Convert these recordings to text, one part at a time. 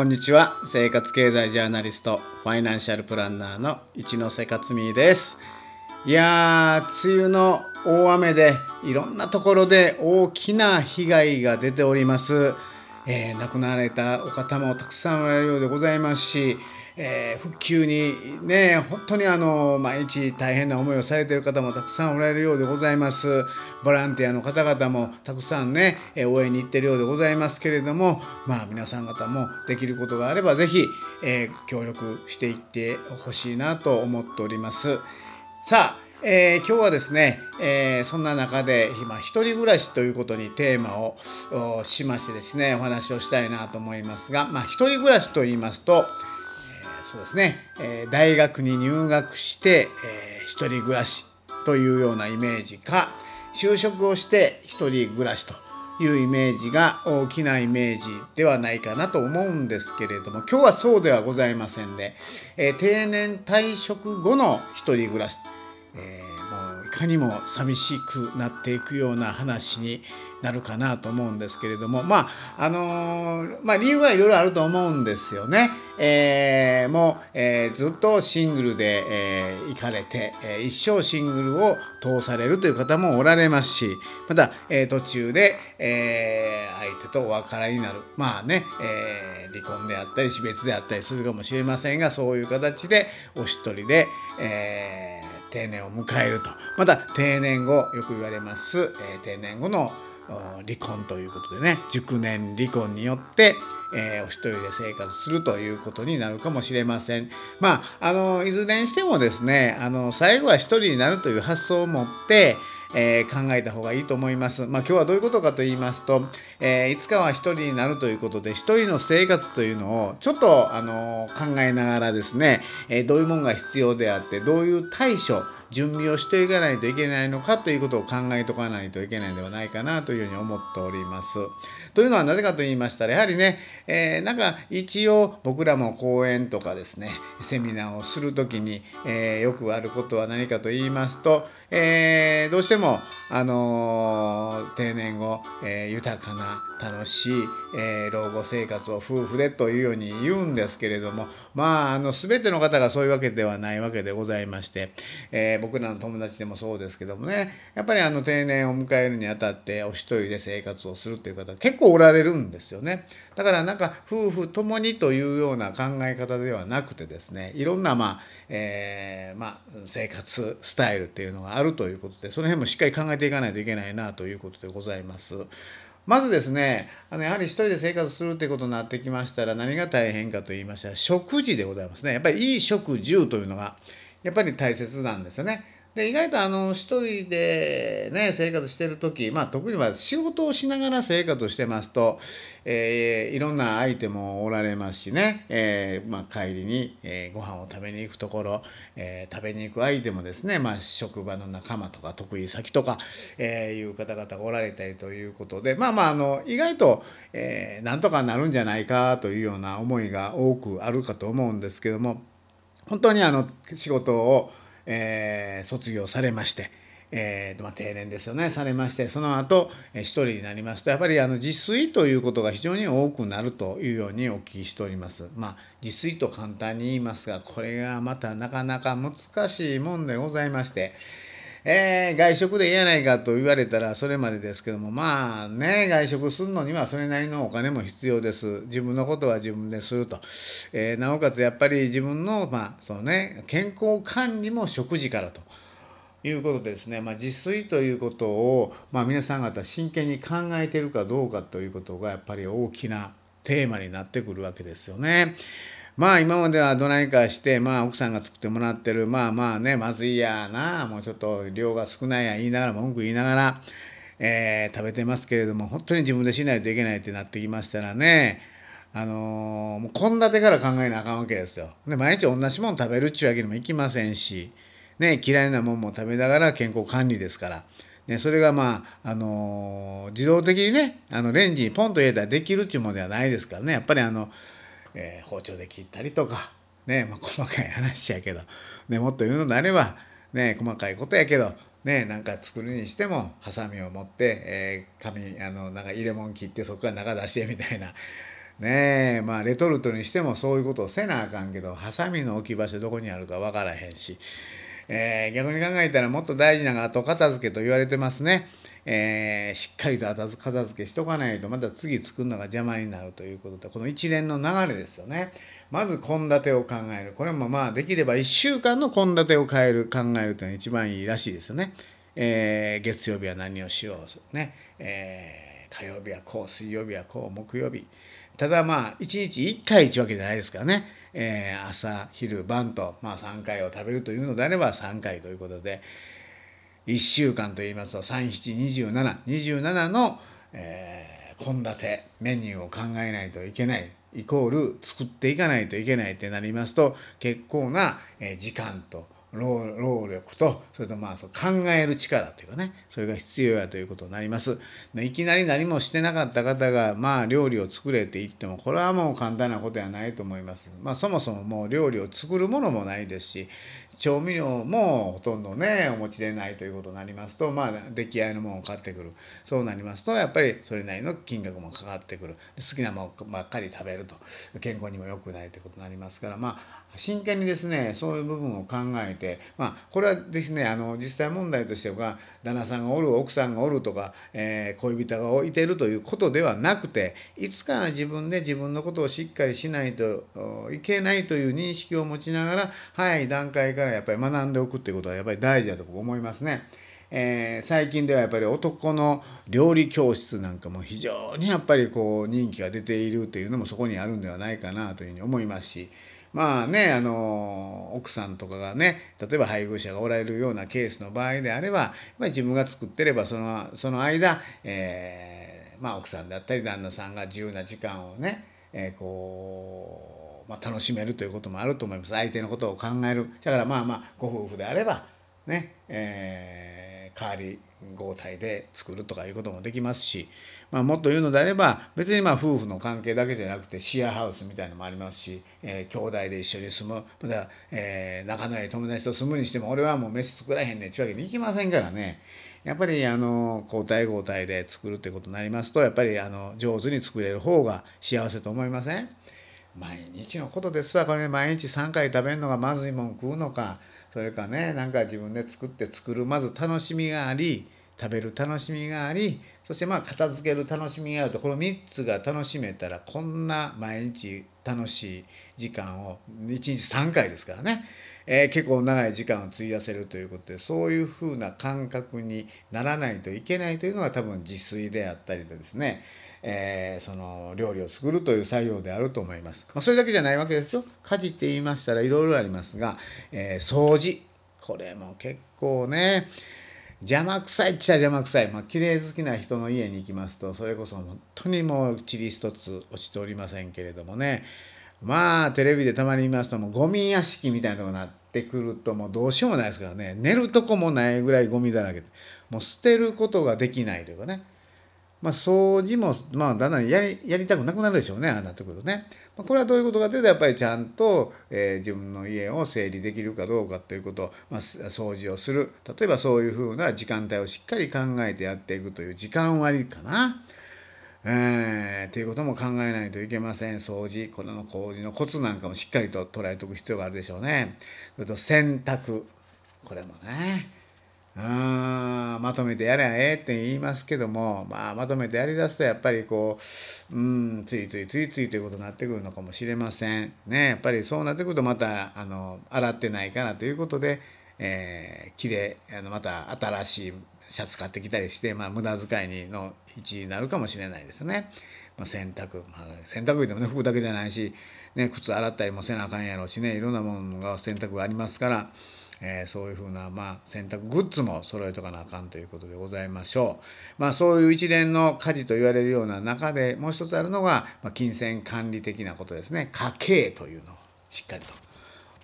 こんにちは。生活経済ジャーナリストファイナンシャルプランナーの一ノ瀬克美です。いやー梅雨の大雨でいろんなところで大きな被害が出ております、えー、亡くなられたお方もたくさんおられるようでございますしえー、復旧にね本当にあの毎日大変な思いをされている方もたくさんおられるようでございます。ボランティアの方々もたくさんね応援に行ってるようでございますけれどもまあ皆さん方もできることがあれば是非、えー、協力していってほしいなと思っております。さあえー、今日はですね、えー、そんな中で今一人暮らしということにテーマをしましてですねお話をしたいなと思いますが、まあ、一人暮らしと言いますとえ、そうですね、え、大学に入学して、えー、一人暮らしというようなイメージか就職をして一人暮らしというイメージが大きなイメージではないかなと思うんですけれども今日はそうではございませんで、えー、定年退職後の一人暮らし、えー、もういかにも寂しくなっていくような話になるかなと思うんですけれどもまああのー、まあ理由はいろいろあると思うんですよね。えー、もう、えー、ずっとシングルで、えー、行かれて、え、一生シングルを通されるという方もおられますしまた、え、途中で、え、相手とお別れになる。まあね、え、離婚であったり死別であったりするかもしれませんがそういう形でお一人で、え、定年を迎えると。また定年後よく言われます、え、定年後の離婚ということでね熟年離婚によって、えー、お一人で生活するということになるかもしれません。まああのいずれにしてもですねあの最後は一人になるという発想を持ってえー、考えた方がいいと思います。まあ、今日はどういうことかと言いますと、えー、いつかは一人になるということで、一人の生活というのをちょっと、あの考えながらですね、えどういうものが必要であって、どういう対処、準備をしていかないといけないのかということを考えとかないといけないんではないかなというふうに思っております。というのはなぜかと言いましたらやはりね、えー、なんか一応僕らも講演とかですねセミナーをする時に、えー、よくあることは何かと言いますと、えー、どうしても、あの定年後、え豊かな楽しい、え、老後生活を夫婦でというように言うんですけれどもまああの全ての方がそういうわけではないわけでございまして、え、僕らの友達でもそうですけどもねやっぱりあの定年を迎えるにあたってお一人で生活をするという方結構おられるんですよねだからなんか夫婦ともにというような考え方ではなくてですねいろんなまあ、えー、まあ、生活スタイルっていうのがあるということでその辺もしっかり考えていかないといけないなということでございます。まずですねあのやはり一人で生活するということになってきましたら何が大変かと言いましたら食事でございますねやっぱりいい食住というのがやっぱり大切なんですよね。で意外とあの一人でね生活してる時まあ特には仕事をしながら生活してますと、えー、いろんな相手もおられますしね、えー、まあ、帰りに、えー、ご飯を食べに行くところ、え食べに行く相手もですね、まあ、職場の仲間とか得意先とか、えいう方々がおられたりということで。まあまああの意外と、えなんとかなるんじゃないかというような思いが多くあるかと思うんですけども本当にあの仕事をえー、卒業されまして、えーまあ、定年ですよねされましてその後、えー、人になりますとやっぱりあの自炊ということが非常に多くなるというようにお聞きしております。まあ、自炊と簡単に言いますがこれがまたなかなか難しいもんでございまして。えー、外食でいいやないかと言われたらそれまでですけどもまあね外食するのにはそれなりのお金も必要です自分のことは自分ですると、えー、なおかつやっぱり自分の,、まあそのね、健康管理も食事からと。いうことでですね、まあ、自炊ということを、まあ、皆さん方真剣に考えてるかどうかということがやっぱり大きなテーマになってくるわけですよね。まあ今まではどないかして、まあ奥さんが作ってもらってる、まあまあね、まずいやな、もうちょっと量が少ないや言いながら、文句言いながら、えー、食べてますけれども、本当に自分でしないといけないってなってきましたらね、あのー、もう献立から考えなあかんわけですよ。で、毎日同じもの食べるっちゅうわけにもいきませんし、ね、嫌いなもんも食べながら健康管理ですから。ね、それがまあ、あのー、自動的にね、あのレンジにポンと入れたらできるっちゅうものではないですからね、やっぱりあの、えー、包丁で切ったりとか、ねまあ、細かい話やけど、ね、もっと言うのであれば、ね、細かいことやけど、ね、なんか作るにしてもハサミを持って、えー、紙あのなんか入れ物切ってそこから中出してみたいな。ねえまあレトルトにしてもそういうことをせなあかんけどハサミの置き場所どこにあるか分からへんし、えー、逆に考えたらもっと大事なのが後片付けと言われてますね。えー、しっかりと片付けしとかないとまた次作るのが邪魔になるということでこの一連の流れですよね。まず献立を考える。これもまあできれば1週間の献立を変える考えるというのが一番いいらしいですよね、えー、月曜日は何をしようね、えー、火曜日はこう水曜日はこう木曜日。ただまあ1日1回1わけじゃないですからね、えー、朝昼晩と、まあ、3回を食べるというのであれば3回ということで。1週間といいますと372727の献立、えー、メニューを考えないといけない。イコール作っていかないといけないってなりますと結構な時間と労力とそれとまあ考える力っていうかねそれが必要やということになります。いきなり何もしてなかった方がまあ料理を作れって言ってもこれはもう簡単なことではないと思います。まあそもそももう料理を作るものもないですし調味料もほとんどねお持ちでないということになりますとまあ出来合いのものを買ってくる。そうなりますとやっぱりそれなりの金額もかかってくる。好きなものばっかり食べると。健康にも良くないということになりますからまあ真剣にですねそういう部分を考えてまあこれはですねあの実際問題としては旦那さんがおる奥さんがおるとか、えー、恋人がいてるということではなくていつか自分で自分のことをしっかりしないといけないという認識を持ちながら早い段階からやっぱり学んでおくっていうことはやっぱり大事だと思いますね。えー、最近ではやっぱり男の料理教室なんかも非常にやっぱりこう人気が出ているというのもそこにあるんではないかなというふうに思いますしまあねあの奥さんとかがね例えば配偶者がおられるようなケースの場合であればやっぱり自分が作ってればそのその間、えーまあ、奥さんであったり旦那さんが自由な時間をね、えー、こう、まあ、楽しめるということもあると思います。相手のことを考える。だからまあまあご夫婦であればね、えー、代わり交代で作るとかいうこともできますし。まあ、もっと言うのであれば別にまあ夫婦の関係だけじゃなくてシェアハウスみたいのもありますし、えー、兄弟で一緒に住む。また、えー、仲のいい友達と住むにしても俺はもう飯作らへんねんちゅうわけにいきませんからね。やっぱりあの交代交代で作るってことになりますとやっぱりあの上手に作れる方が幸せと思いません？毎日のことですわ。これ、毎日3回食べるのがまずいもん食うのか。それかねなんか自分で作って作るまず楽しみがあり食べる楽しみがありそしてまあ片付ける楽しみがあると。この3つが楽しめたらこんな毎日楽しい時間を1日3回ですからね、えー、結構長い時間を費やせるということでそういうふうな感覚にならないといけないというのが多分自炊であったりでですね。えー、その料理を作るという作業であると思います。まあ、それだけじゃないわけですよ。家事って言いましたらいろいろありますが、えー、掃除。これも結構ね邪魔くさいっちゃ邪魔くさい、まあ綺麗好きな人の家に行きますとそれこそ本当にもう塵一つ落ちておりませんけれどもね。まあテレビでたまに見ますともうゴミ屋敷みたいなとこになってくるともうどうしようもないですからね。寝るとこもないぐらいゴミだらけ。もう捨てることができないというかね。まあ、掃除も、まあ、だんだんやりやりたくなくなるでしょうねああなってくるとね。まあ、これはどういうことかというとやっぱりちゃんと、えー、自分の家を整理できるかどうかということまあ、掃除をする例えばそういうふうな時間帯をしっかり考えてやっていくという時間割かな。えー、っていうことも考えないといけません掃除これの工事のコツなんかもしっかりと捉えておく必要があるでしょうね。それと洗濯これもねうんまとめてやれゃええって言いますけども、まあ、まとめてやりだすとやっぱりこううんついついついついということになってくるのかもしれませんねやっぱりそうなってくるとまたあの洗ってないからということで、えー、きれいあのまた新しいシャツ買ってきたりして、まあ、無駄遣いにの一になるかもしれないですね。まあ、洗濯、まあ、洗濯でもね服だけじゃないし、ね、靴洗ったりもせなあかんやろうしねいろんなものが洗濯がありますから。えー、そういうふうな、まあ、洗濯グッズも揃えとかなあかんということでございましょう。まあ、そういう一連の家事と言われるような中でもう一つあるのが、まあ、金銭管理的なことですね家計というのをしっかりと。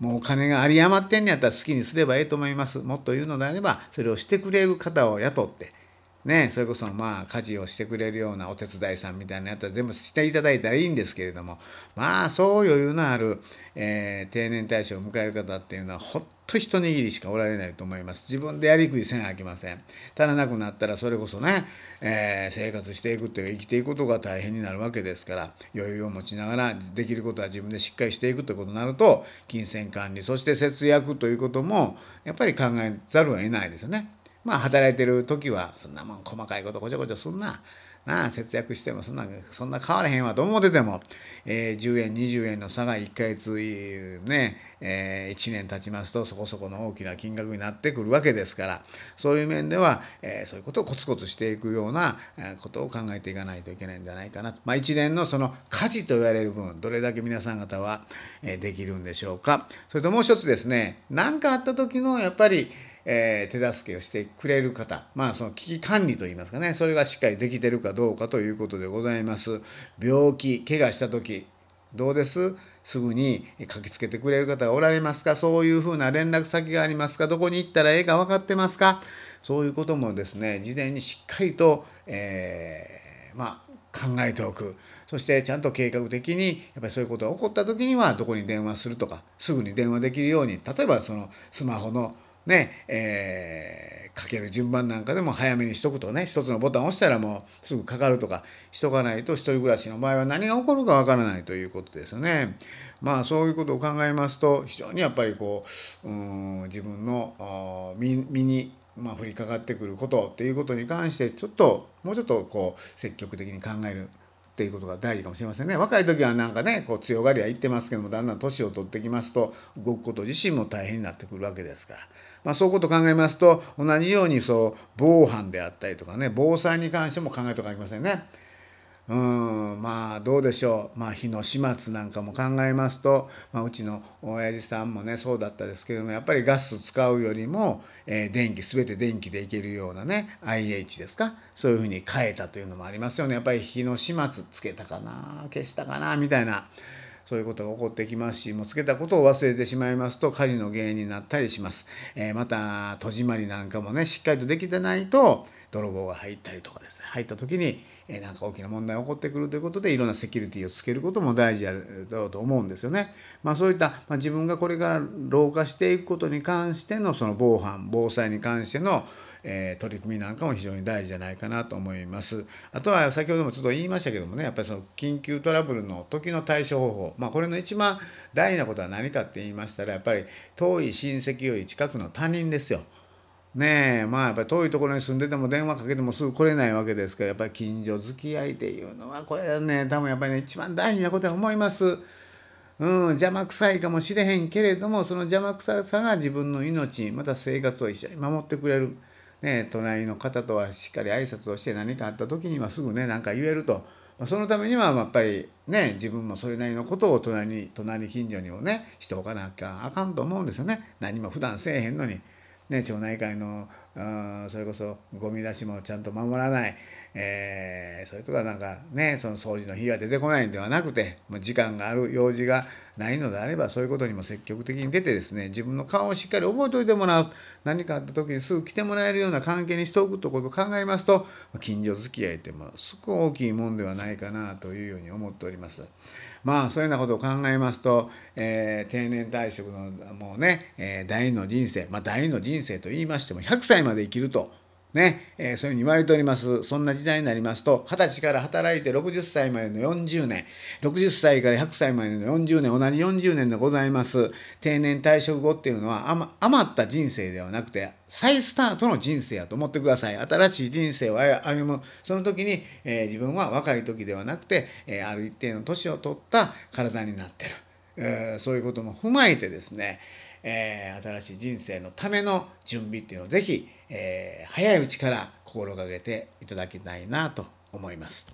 もうお金が有り余ってんやったら好きにすればええと思います。もっと言うのであればそれをしてくれる方を雇ってね、それこそまあ家事をしてくれるようなお手伝いさんみたいなやったら全部していただいたらいいんですけれどもまあそう余裕のある、えー、定年退職を迎える方っていうのはほっと一握りしかおられないと思います自分でやりくりせなあきません足らなくなったらそれこそね、えー、生活していくという生きていくことが大変になるわけですから余裕を持ちながらできることは自分でしっかりしていくということになると金銭管理そして節約ということもやっぱり考えざるを得ないですよね。まあ働いてる時はそんなもん細かいことごちょごちょすんな。なあ節約してもそんなそんな変わらへんわと思ってても、えー、10円20円の差が1ヶ月ね、えー、1年経ちますとそこそこの大きな金額になってくるわけですからそういう面では、えー、そういうことをコツコツしていくようなことを考えていかないといけないんじゃないかなと、まあ、1年のその価値と言われる分どれだけ皆さん方は、えできるんでしょうかそれともう一つですね何かあった時のやっぱりえ、手助けをしてくれる方、まあ、その危機管理といいますかね、それがしっかりできてるかどうかということでございます。病気、怪我した時、どうです？すぐに書きつけてくれる方がおられますか？そういうふうな連絡先がありますか？どこに行ったらええか分かってますか？そういうこともですね、事前にしっかりと、えー、まあ、考えておく。そしてちゃんと計画的にやっぱりそういうことが起こった時にはどこに電話するとかすぐに電話できるように例えばそのスマホのねえー、かける順番なんかでも早めにしとくとね一つのボタン押したらもうすぐかかるとかしとかないと一人暮らしの場合は何が起こるかわからないということですよね。まあそういうことを考えますと非常にやっぱりこううん自分の身にまあ、降りかかってくることっていうことに関してちょっともうちょっとこう積極的に考えるっていうことが大事かもしれませんね若い時はなんかねこう強がりは言ってますけどもだんだん年を取ってきますと動くこと自身も大変になってくるわけですからまあ、そういうことを考えますと同じようにそう防犯であったりとかね防災に関しても考えておかなきゃいけませんね。うんまあどうでしょう、まあ、火の始末なんかも考えますと、まあ、うちの親父さんもねそうだったですけどもやっぱりガス使うよりも、えー、電気全て電気でいけるようなね IH ですか？そういうふうに変えたというのもありますよね。やっぱり火の始末つけたかな消したかなみたいな。そういうことが起こってきますしもうつけたことを忘れてしまいますと火事の原因になったりします、えー、また戸締まりなんかもねしっかりとできてないと泥棒が入ったりとかですね入った時にえなんか大きな問題が起こってくるということでいろんなセキュリティをつけることも大事だろうと思うんですよね。まあ、そういった、まあ、自分がこれから老化していくことに関してのその防犯防災に関してのえ、取り組みなんかも非常に大事じゃないかなと思います。あとは先ほどもちょっと言いましたけどもねやっぱりその緊急トラブルの時の対処方法、まあ、これの一番大事なことは何かって言いましたらやっぱり遠い親戚より近くの他人ですよ。ねえまあやっぱり遠いところに住んでても電話かけてもすぐ来れないわけですからやっぱり近所付き合いっていうのはこれはね多分やっぱりね一番大事なことだと思います。うん、邪魔くさいかもしれへんけれどもその邪魔くささが自分の命また生活を一緒に守ってくれる。ね、隣の方とはしっかり挨拶をして何かあった時にはすぐね何か言えると、まあ、そのためにはやっぱりね自分もそれなりのことを隣に隣近所にもねしておかなきゃあかんと思うんですよね何も普段せえへんのに。ね、町内会のそれこそゴミ出しもちゃんと守らない、えー、それとかなんかねその掃除の日が出てこないんではなくて、時間がある用事がないのであればそういうことにも積極的に出てですね自分の顔をしっかり覚えておいてもらう何かあった時にすぐ来てもらえるような関係にしておくということを考えますと近所付き合いってもすごく大きいもんではないかなというように思っております。まあそういうようなことを考えますと、えー、定年退職のもうね、えー、第二の人生、まあ、第二の人生と言いましても100歳まで生きると。ねえー、そういうふうに言われております。そんな時代になりますと二十歳から働いて60歳までの40年60歳から100歳までの40年同じ40年でございます。定年退職後っていうのは余った人生ではなくて再スタートの人生やと思ってください。新しい人生を歩む。その時に、えー、自分は若い時ではなくて、えー、ある一定の年を取った体になってる、えー、そういうことも踏まえてですねえー、新しい人生のための準備っていうのを是非、えー、早いうちから心がけていただきたいなと思います。